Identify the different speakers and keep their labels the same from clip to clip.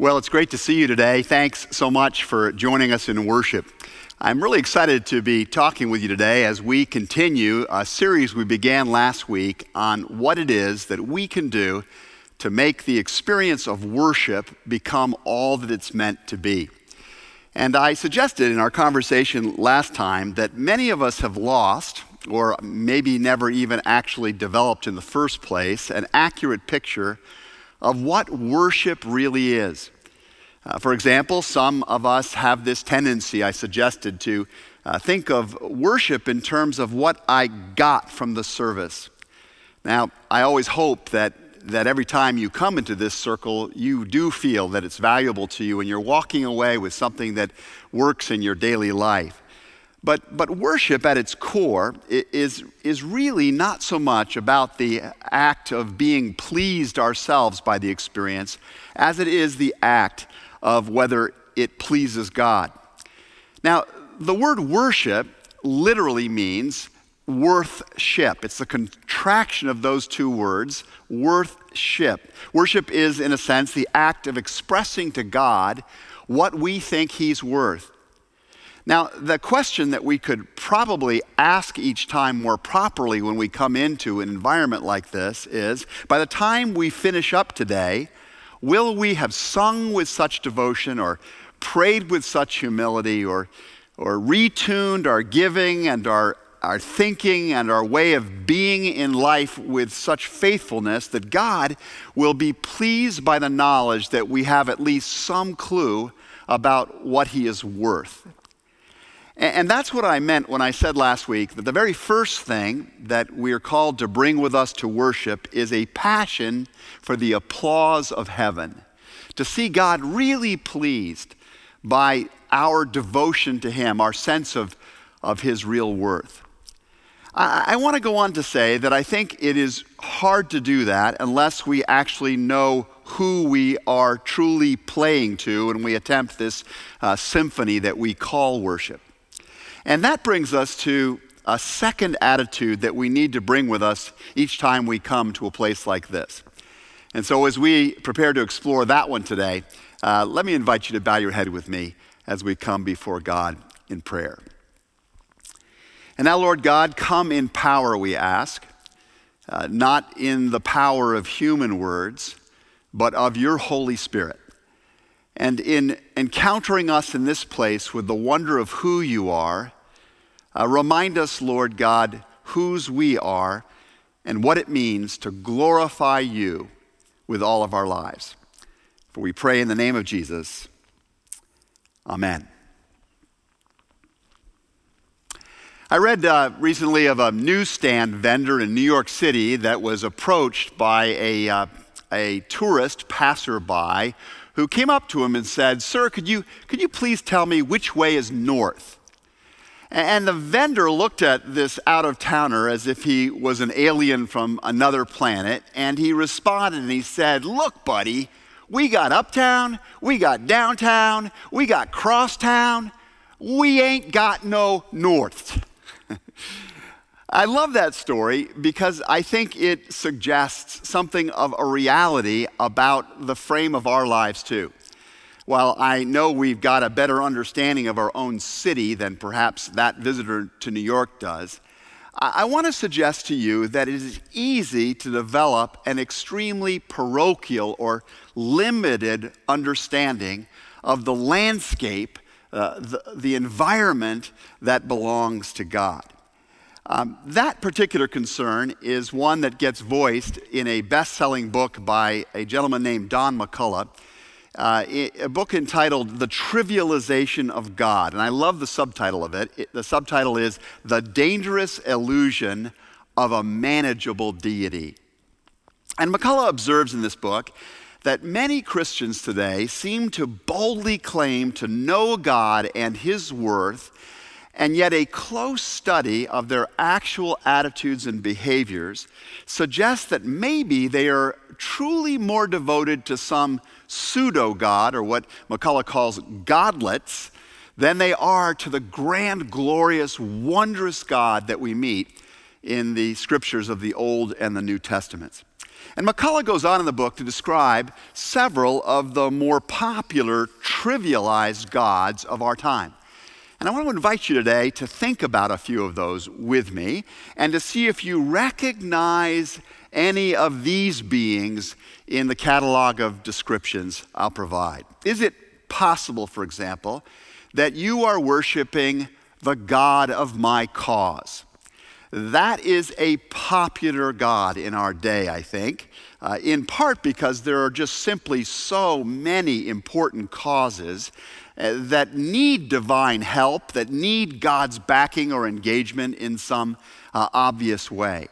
Speaker 1: Well, it's great to see you today. Thanks so much for joining us in worship. I'm really excited to be talking with you today as we continue a series we began last week on what it is that we can do to make the experience of worship become all that it's meant to be. And I suggested in our conversation last time that many of us have lost, or maybe never even actually developed in the first place, an accurate picture of what worship really is. Uh, for example, some of us have this tendency, I suggested, to uh, think of worship in terms of what I got from the service. Now, I always hope that, that every time you come into this circle, you do feel that it's valuable to you and you're walking away with something that works in your daily life. But, but worship at its core is, is really not so much about the act of being pleased ourselves by the experience as it is the act of whether it pleases God. Now, the word worship literally means worthship. It's the contraction of those two words, worthship. Worship is, in a sense, the act of expressing to God what we think He's worth. Now, the question that we could probably ask each time more properly when we come into an environment like this is by the time we finish up today, will we have sung with such devotion or prayed with such humility or, or retuned our giving and our, our thinking and our way of being in life with such faithfulness that God will be pleased by the knowledge that we have at least some clue about what He is worth. And that's what I meant when I said last week that the very first thing that we are called to bring with us to worship is a passion for the applause of heaven. To see God really pleased by our devotion to Him, our sense of, of His real worth. I, I want to go on to say that I think it is hard to do that unless we actually know who we are truly playing to when we attempt this uh, symphony that we call worship. And that brings us to a second attitude that we need to bring with us each time we come to a place like this. And so, as we prepare to explore that one today, uh, let me invite you to bow your head with me as we come before God in prayer. And now, Lord God, come in power, we ask, uh, not in the power of human words, but of your Holy Spirit. And in encountering us in this place with the wonder of who you are, uh, remind us, Lord God, whose we are and what it means to glorify you with all of our lives. For we pray in the name of Jesus. Amen. I read uh, recently of a newsstand vendor in New York City that was approached by a, uh, a tourist passerby who came up to him and said, Sir, could you, could you please tell me which way is north? And the vendor looked at this out of towner as if he was an alien from another planet, and he responded and he said, Look, buddy, we got uptown, we got downtown, we got crosstown, we ain't got no north. I love that story because I think it suggests something of a reality about the frame of our lives, too while I know we've got a better understanding of our own city than perhaps that visitor to New York does, I, want to suggest to you that it is easy to develop an extremely parochial or limited understanding of the landscape, uh, the, the environment that belongs to God. Um, that particular concern is one that gets voiced in a best selling book by a gentleman named Don McCullough uh, a book entitled The Trivialization of God. And I love the subtitle of it. it. The subtitle is The Dangerous Illusion of a Manageable Deity. And McCullough observes in this book that many Christians today seem to boldly claim to know God and His worth, and yet a close study of their actual attitudes and behaviors suggests that maybe they are truly more devoted to some pseudo God, or what McCullough calls godlets, than they are to the grand, glorious, wondrous God that we meet in the scriptures of the Old and the New Testaments. And McCullough goes on in the book to describe several of the more popular, trivialized gods of our time. And I want to invite you today to think about a few of those with me and to see if you recognize any of these beings in the catalog of descriptions I'll provide. Is it possible, for example, that you are worshiping the God of my cause? That is a popular God in our day, I think, uh, in part because there are just simply so many important causes uh, that need divine help, that need God's backing or engagement in some uh, obvious way.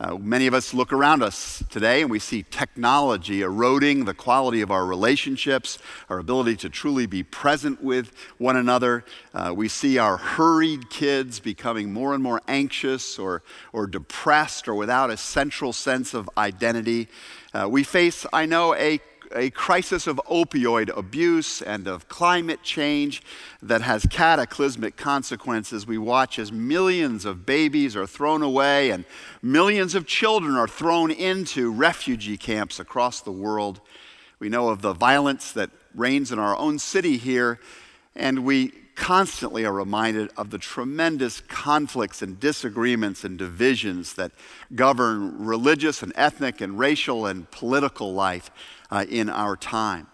Speaker 1: Uh, many of us look around us today and we see technology eroding the quality of our relationships, our ability to truly be present with one another. Uh, we see our hurried kids becoming more and more anxious or, or depressed or without a central sense of identity. Uh, we face, I know, a a crisis of opioid abuse and of climate change that has cataclysmic consequences. We watch as millions of babies are thrown away and millions of children are thrown into refugee camps across the world. We know of the violence that reigns in our own city here, and we constantly are reminded of the tremendous conflicts and disagreements and divisions that govern religious and ethnic and racial and political life uh, in our time.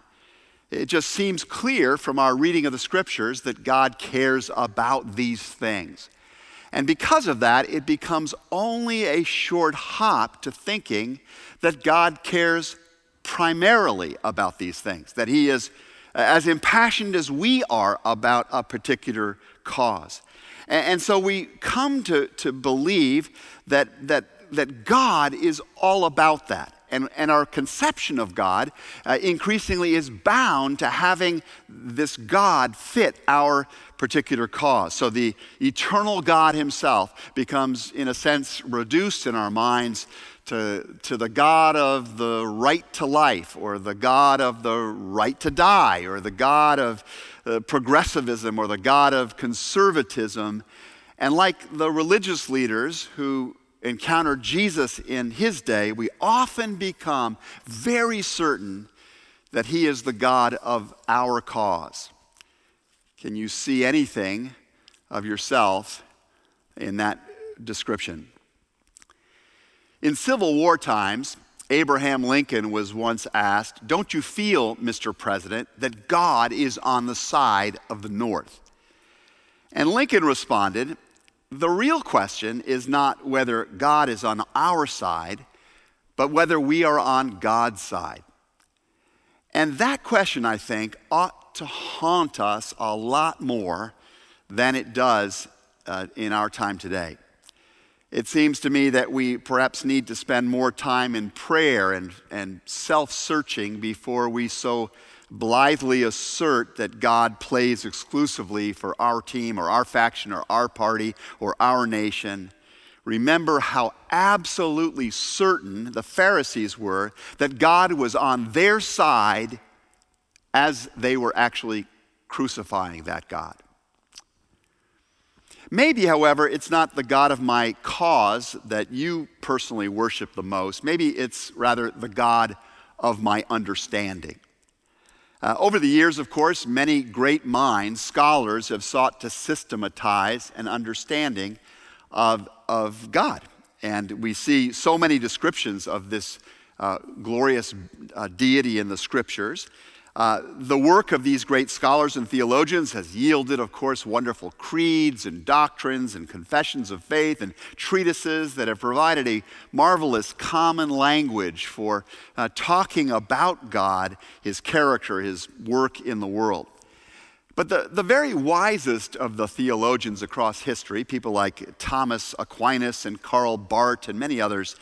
Speaker 1: It just seems clear from our reading of the scriptures that God cares about these things. And because of that, it becomes only a short hop to thinking that God cares primarily about these things, that He is as impassioned as we are about a particular cause. And, so we come to, to believe that, that, that God is all about that. And, and our conception of God uh, increasingly is bound to having this God fit our particular cause. So the eternal God Himself becomes, in a sense, reduced in our minds to, to the God of the right to life, or the God of the right to die, or the God of uh, progressivism, or the God of conservatism. And like the religious leaders who encountered Jesus in his day, we often become very certain that he is the God of our cause. Can you see anything of yourself in that description? In Civil War times, Abraham Lincoln was once asked, Don't you feel, Mr. President, that God is on the side of the North? And Lincoln responded, The real question is not whether God is on our side, but whether we are on God's side. And that question, I think, ought to haunt us a lot more than it does uh, in our time today. It seems to me that we perhaps need to spend more time in prayer and, and self searching before we so blithely assert that God plays exclusively for our team or our faction or our party or our nation. Remember how absolutely certain the Pharisees were that God was on their side as they were actually crucifying that God. Maybe, however, it's not the God of my cause that you personally worship the most. Maybe it's rather the God of my understanding. Uh, over the years, of course, many great minds, scholars, have sought to systematize an understanding of, of God. And we see so many descriptions of this uh, glorious uh, deity in the scriptures. Uh, the work of these great scholars and theologians has yielded, of course, wonderful creeds and doctrines and confessions of faith and treatises that have provided a marvelous common language for uh, talking about God, His character, His work in the world. But the, the very wisest of the theologians across history, people like Thomas Aquinas and Karl Barth and many others,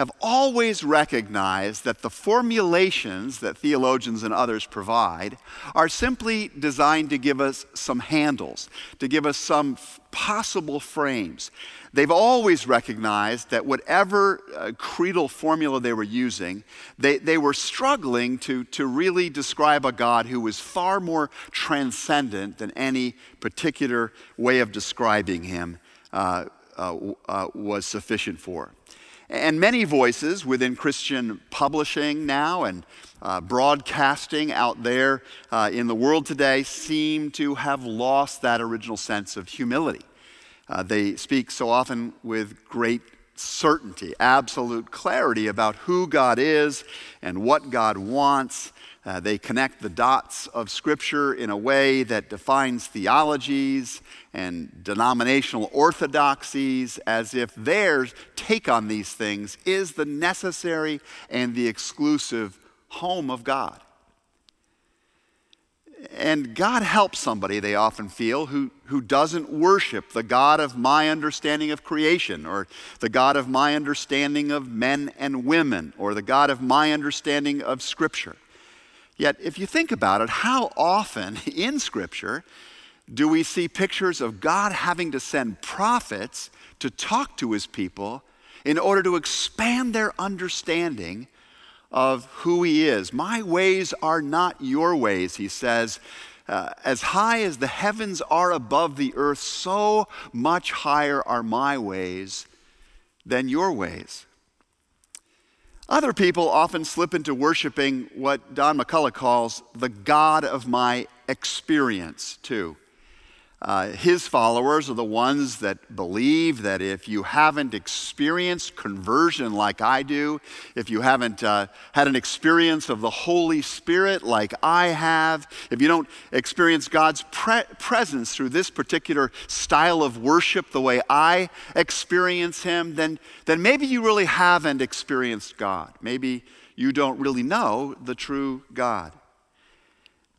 Speaker 1: have always recognized that the formulations that theologians and others provide are simply designed to give us some handles, to give us some possible frames. They've always recognized that whatever uh, creedal formula they were using, they, they were struggling to, to really describe a God who was far more transcendent than any particular way of describing him uh, uh, uh was sufficient for. And many voices within Christian publishing now and uh, broadcasting out there uh, in the world today seem to have lost that original sense of humility. Uh, they speak so often with great certainty, absolute clarity about who God is and what God wants. Uh, they connect the dots of Scripture in a way that defines theologies and denominational orthodoxies as if their take on these things is the necessary and the exclusive home of God. And God helps somebody, they often feel, who, who doesn't worship the God of my understanding of creation, or the God of my understanding of men and women, or the God of my understanding of Scripture. Yet, if you think about it, how often in Scripture do we see pictures of God having to send prophets to talk to his people in order to expand their understanding of who he is. My ways are not your ways, he says. Uh, as high as the heavens are above the earth, so much higher are my ways than your ways. Other people often slip into worshiping what Don McCullough calls the God of my experience, too. Uh, his followers are the ones that believe that if you haven't experienced conversion like I do, if you haven't uh, had an experience of the Holy Spirit like I have, if you don't experience God's pre- presence through this particular style of worship the way I experience Him, then, then maybe you really haven't experienced God. Maybe you don't really know the true God.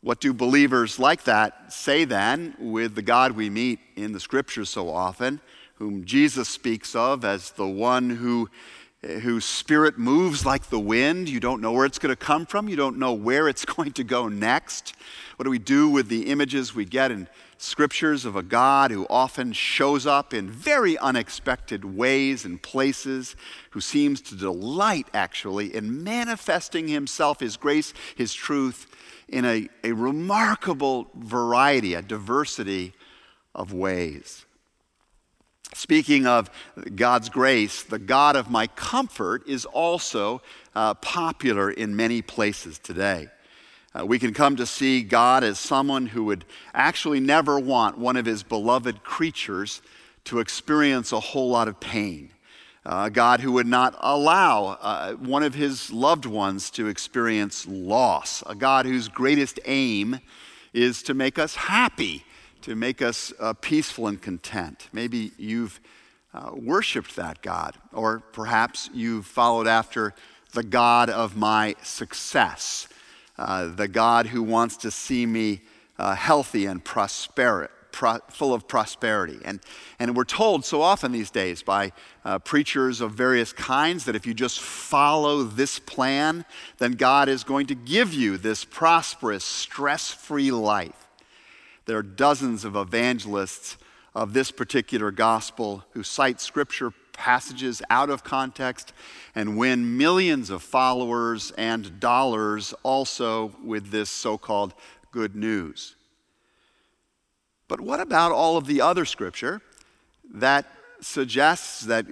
Speaker 1: What do believers like that say then with the God we meet in the scriptures so often, whom Jesus speaks of as the one who, eh, whose spirit moves like the wind? You don't know where it's going to come from, you don't know where it's going to go next. What do we do with the images we get in scriptures of a God who often shows up in very unexpected ways and places, who seems to delight actually in manifesting himself, his grace, his truth in a, a remarkable variety, a diversity of ways. Speaking of God's grace, the God of my comfort is also uh, popular in many places today. Uh, we can come to see God as someone who would actually never want one of his beloved creatures to experience a whole lot of pain. A God who would not allow uh, one of his loved ones to experience loss, a God whose greatest aim is to make us happy, to make us uh, peaceful and content. Maybe you've uh, worshiped that God, or perhaps you've followed after the God of my success, uh, the God who wants to see me uh, healthy and prosperous pro- full of prosperity. And, and we're told so often these days by uh, preachers of various kinds that if you just follow this plan, then God is going to give you this prosperous, stress free life. There are dozens of evangelists of this particular gospel who cite scripture passages out of context and win millions of followers and dollars also with this so called good news. But what about all of the other scripture that suggests that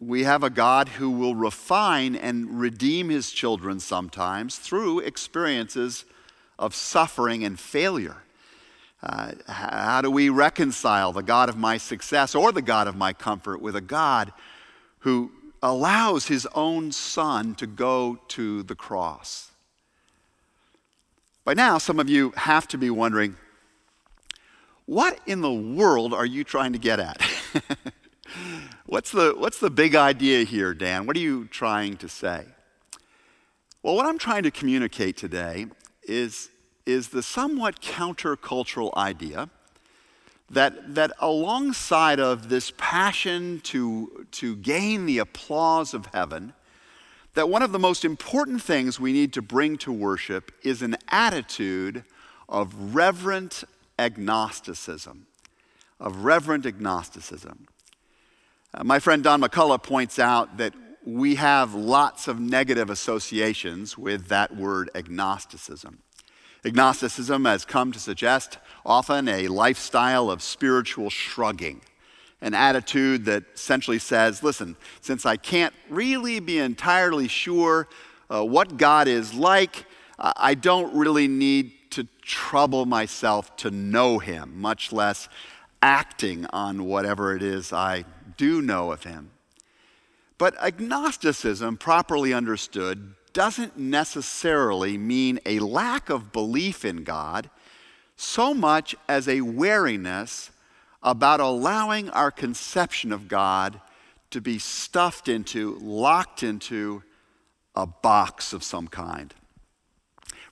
Speaker 1: we have a God who will refine and redeem his children sometimes through experiences of suffering and failure? Uh, how do we reconcile the God of my success or the God of my comfort with a God who allows his own son to go to the cross? By now, some of you have to be wondering what in the world are you trying to get at? what's, the, what's the big idea here, Dan? What are you trying to say? Well, what I'm trying to communicate today is, is the somewhat countercultural idea that, that alongside of this passion to, to gain the applause of heaven, that one of the most important things we need to bring to worship is an attitude of reverent agnosticism, of reverent agnosticism. Uh, my friend Don McCullough points out that we have lots of negative associations with that word agnosticism. Agnosticism has come to suggest often a lifestyle of spiritual shrugging. an attitude that essentially says, listen, since I can't really be entirely sure uh, what God is like, I don't really need to trouble myself to know Him, much less acting on whatever it is I do know of Him. But agnosticism, properly understood, doesn't necessarily mean a lack of belief in God so much as a wariness about allowing our conception of God to be stuffed into, locked into a box of some kind.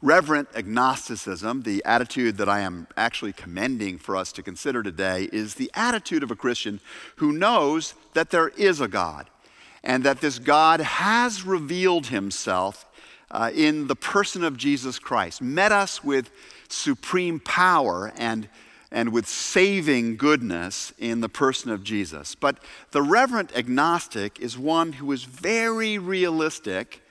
Speaker 1: Reverent agnosticism, the attitude that I am actually commending for us to consider today, is the attitude of a Christian who knows that there is a God and that this God has revealed himself uh, in the person of Jesus Christ, met us with supreme power and, and with saving goodness in the person of Jesus. But the reverent agnostic is one who is very realistic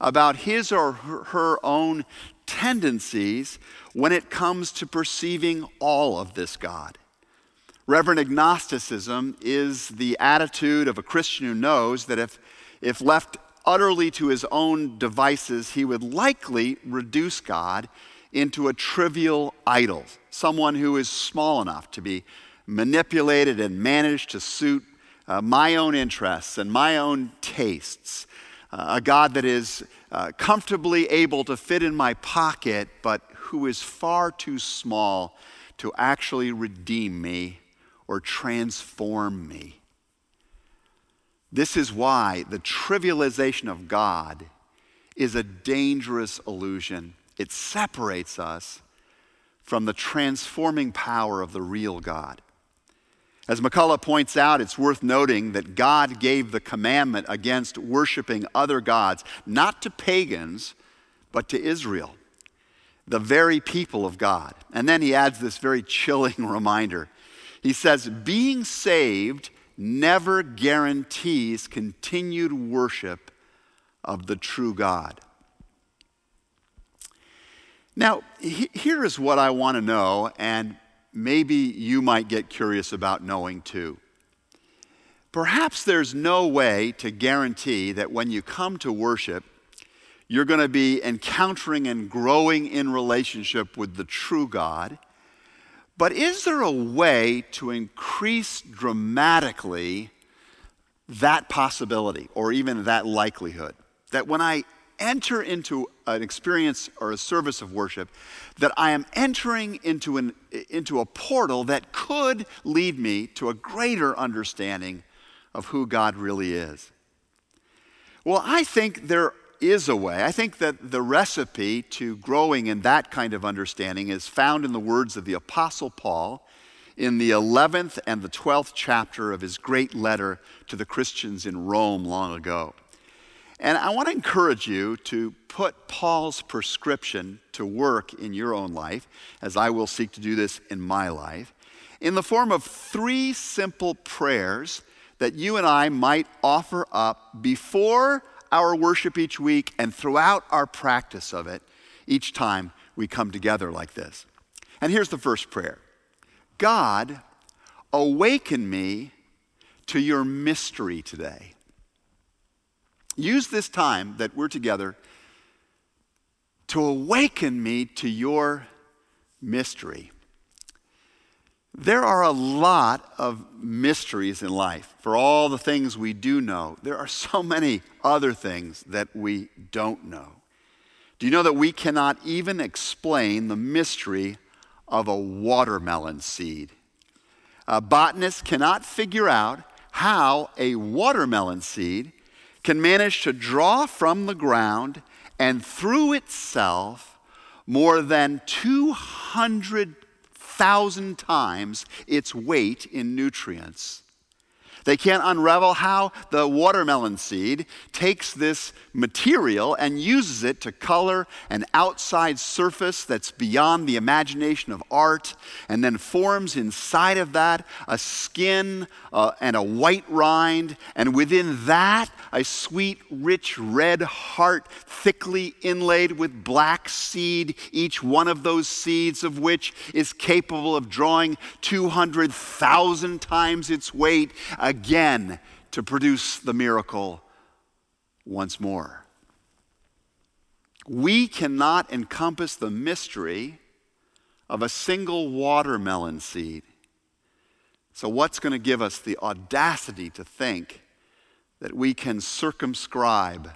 Speaker 1: about his or her own tendencies when it comes to perceiving all of this God. Reverent agnosticism is the attitude of a Christian who knows that if, if left utterly to his own devices, he would likely reduce God into a trivial idol, someone who is small enough to be manipulated and managed to suit uh, my own interests and my own tastes. Uh, a God that is uh, comfortably able to fit in my pocket, but who is far too small to actually redeem me or transform me. This is why the trivialization of God is a dangerous illusion. It separates us from the transforming power of the real God. As McCullough points out, it's worth noting that God gave the commandment against worshiping other gods, not to pagans, but to Israel, the very people of God. And then he adds this very chilling reminder. He says, Being saved never guarantees continued worship of the true God. Now, he, here is what I want to know, and maybe you might get curious about knowing too. Perhaps there's no way to guarantee that when you come to worship, you're going to be encountering and growing in relationship with the true God but is there a way to increase dramatically that possibility or even that likelihood? That when I enter into an experience or a service of worship, that I am entering into, an, into a portal that could lead me to a greater understanding of who God really is. Well, I think there is a way. I think that the recipe to growing in that kind of understanding is found in the words of the Apostle Paul in the 11th and the 12th chapter of his great letter to the Christians in Rome long ago. And I want to encourage you to put Paul's prescription to work in your own life, as I will seek to do this in my life, in the form of three simple prayers that you and I might offer up before our worship each week and throughout our practice of it each time we come together like this. And here's the first prayer God, awaken me to your mystery today. Use this time that we're together to awaken me to your mystery. There are a lot of mysteries in life. For all the things we do know, there are so many other things that we don't know. Do you know that we cannot even explain the mystery of a watermelon seed? A botanist cannot figure out how a watermelon seed can manage to draw from the ground and through itself more than 200 thousand times its weight in nutrients. They can't unravel how the watermelon seed takes this material and uses it to color an outside surface that's beyond the imagination of art, and then forms inside of that a skin uh, and a white rind, and within that, a sweet, rich red heart, thickly inlaid with black seed, each one of those seeds of which is capable of drawing 200,000 times its weight again to produce the miracle once more. We cannot encompass the mystery of a single watermelon seed. So, what's going to give us the audacity to think that we can circumscribe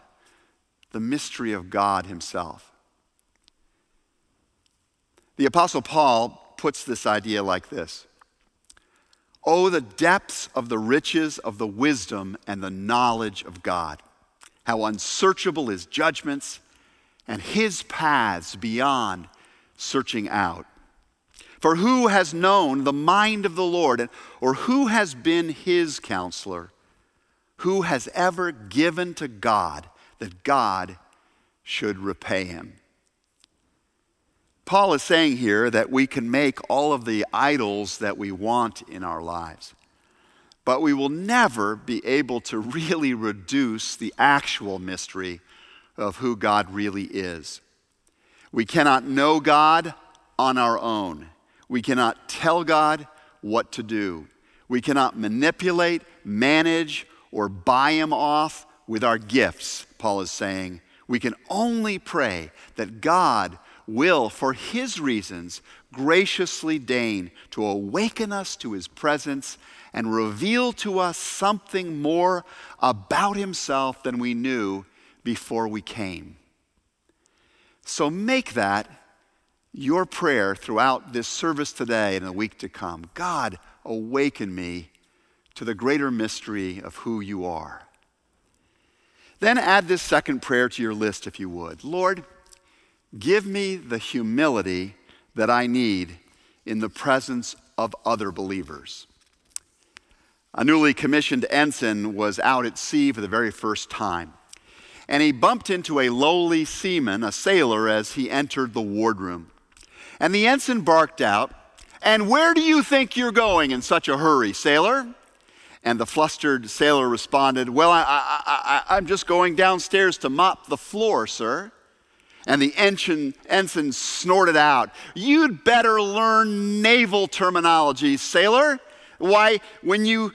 Speaker 1: the mystery of God Himself? The Apostle Paul puts this idea like this Oh, the depths of the riches of the wisdom and the knowledge of God. How unsearchable his judgments and his paths beyond searching out. For who has known the mind of the Lord, or who has been his counselor? Who has ever given to God that God should repay him? Paul is saying here that we can make all of the idols that we want in our lives, but we will never be able to really reduce the actual mystery of who God really is. We cannot know God on our own. We cannot tell God what to do. We cannot manipulate, manage, or buy Him off with our gifts, Paul is saying. We can only pray that God will, for his reasons, graciously deign to awaken us to his presence and reveal to us something more about himself than we knew before we came. So make that your prayer throughout this service today and the week to come. God, awaken me to the greater mystery of who you are. Then add this second prayer to your list if you would. Lord, Give me the humility that I need in the presence of other believers. A newly commissioned ensign was out at sea for the very first time, and he bumped into a lowly seaman, a sailor, as he entered the wardroom. And the ensign barked out, And where do you think you're going in such a hurry, sailor? And the flustered sailor responded, Well, I, I, I, I'm just going downstairs to mop the floor, sir. And the ensign, ensign snorted out, You'd better learn naval terminology, sailor. Why, when you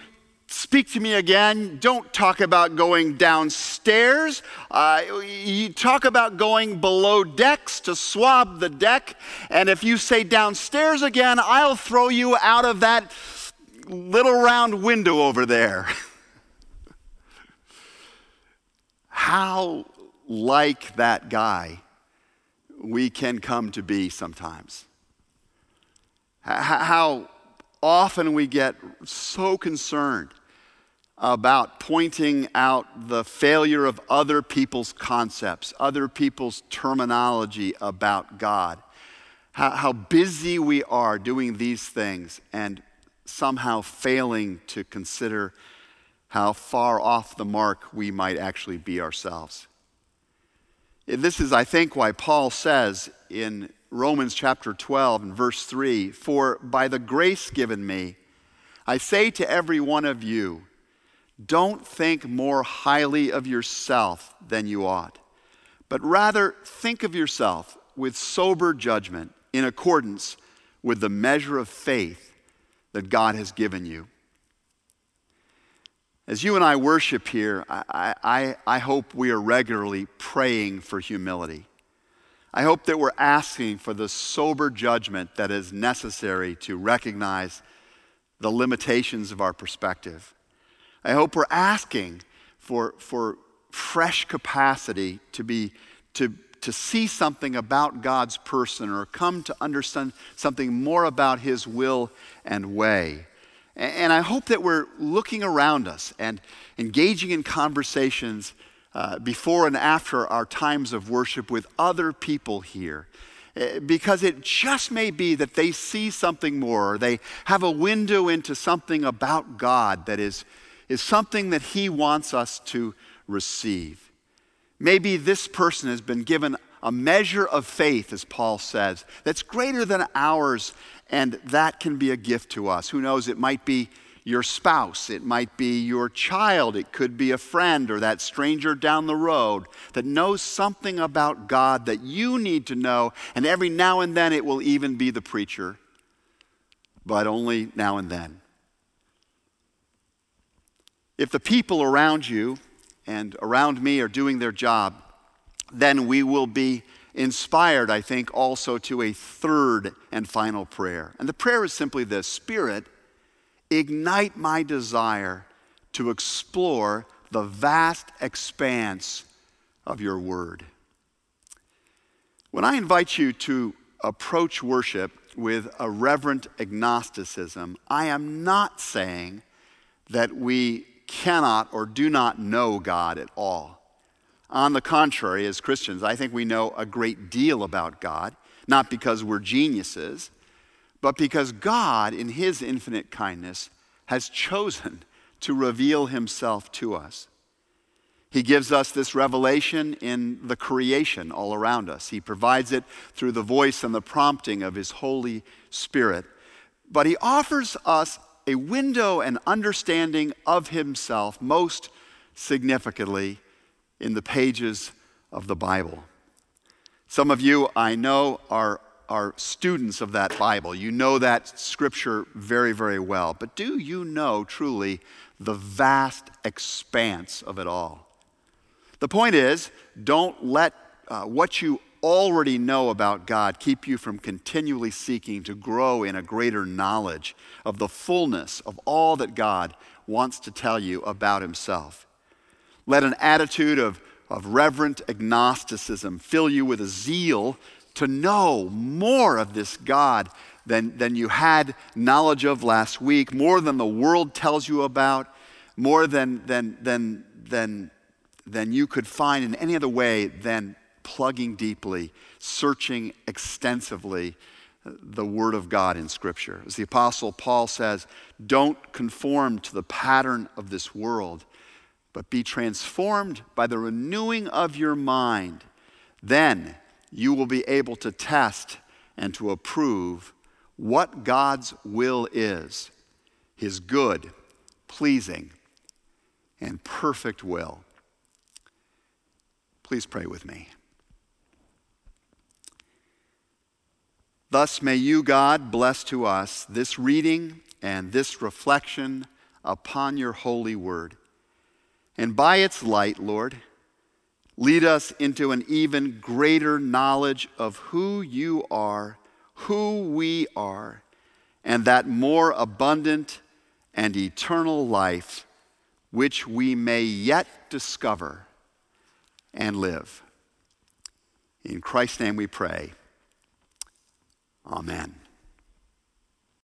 Speaker 1: speak to me again, don't talk about going downstairs. Uh, you talk about going below decks to swab the deck. And if you say downstairs again, I'll throw you out of that little round window over there. How like that guy we can come to be sometimes. How often we get so concerned about pointing out the failure of other people's concepts, other people's terminology about God. How, busy we are doing these things and somehow failing to consider how far off the mark we might actually be ourselves. This is, I think, why Paul says in Romans chapter 12 and verse 3 For by the grace given me, I say to every one of you, don't think more highly of yourself than you ought, but rather think of yourself with sober judgment in accordance with the measure of faith that God has given you. As you and I worship here, I, I, I hope we are regularly praying for humility. I hope that we're asking for the sober judgment that is necessary to recognize the limitations of our perspective. I hope we're asking for, for fresh capacity to, be, to, to see something about God's person or come to understand something more about His will and way. And I hope that we're looking around us and engaging in conversations uh, before and after our times of worship with other people here. Eh, because it just may be that they see something more, or they have a window into something about God that is, is something that He wants us to receive. Maybe this person has been given a measure of faith, as Paul says, that's greater than ours, and that can be a gift to us. Who knows, it might be your spouse, it might be your child, it could be a friend or that stranger down the road that knows something about God that you need to know, and every now and then it will even be the preacher, but only now and then. If the people around you and around me are doing their job, then we will be inspired, I think, also to a third and final prayer. And the prayer is simply this Spirit, ignite my desire to explore the vast expanse of your word. When I invite you to approach worship with a reverent agnosticism, I am not saying that we cannot or do not know God at all. On the contrary, as Christians, I think we know a great deal about God, not because we're geniuses, but because God, in His infinite kindness, has chosen to reveal Himself to us. He gives us this revelation in the creation all around us. He provides it through the voice and the prompting of His Holy Spirit. But He offers us a window and understanding of Himself most significantly in the pages of the Bible. Some of you, I know, are, are students of that Bible. You know that scripture very, very well. But do you know truly the vast expanse of it all? The point is, don't let uh, what you already know about God keep you from continually seeking to grow in a greater knowledge of the fullness of all that God wants to tell you about Himself. Let an attitude of, of reverent agnosticism fill you with a zeal to know more of this God than, than you had knowledge of last week, more than the world tells you about, more than, than, than, than, than you could find in any other way than plugging deeply, searching extensively uh, the Word of God in Scripture. As the Apostle Paul says, don't conform to the pattern of this world, but be transformed by the renewing of your mind. Then you will be able to test and to approve what God's will is his good, pleasing, and perfect will. Please pray with me. Thus, may you, God, bless to us this reading and this reflection upon your holy word. And by its light, Lord, lead us into an even greater knowledge of who you are, who we are, and that more abundant and eternal life which we may yet discover and live. In Christ's name we pray. Amen.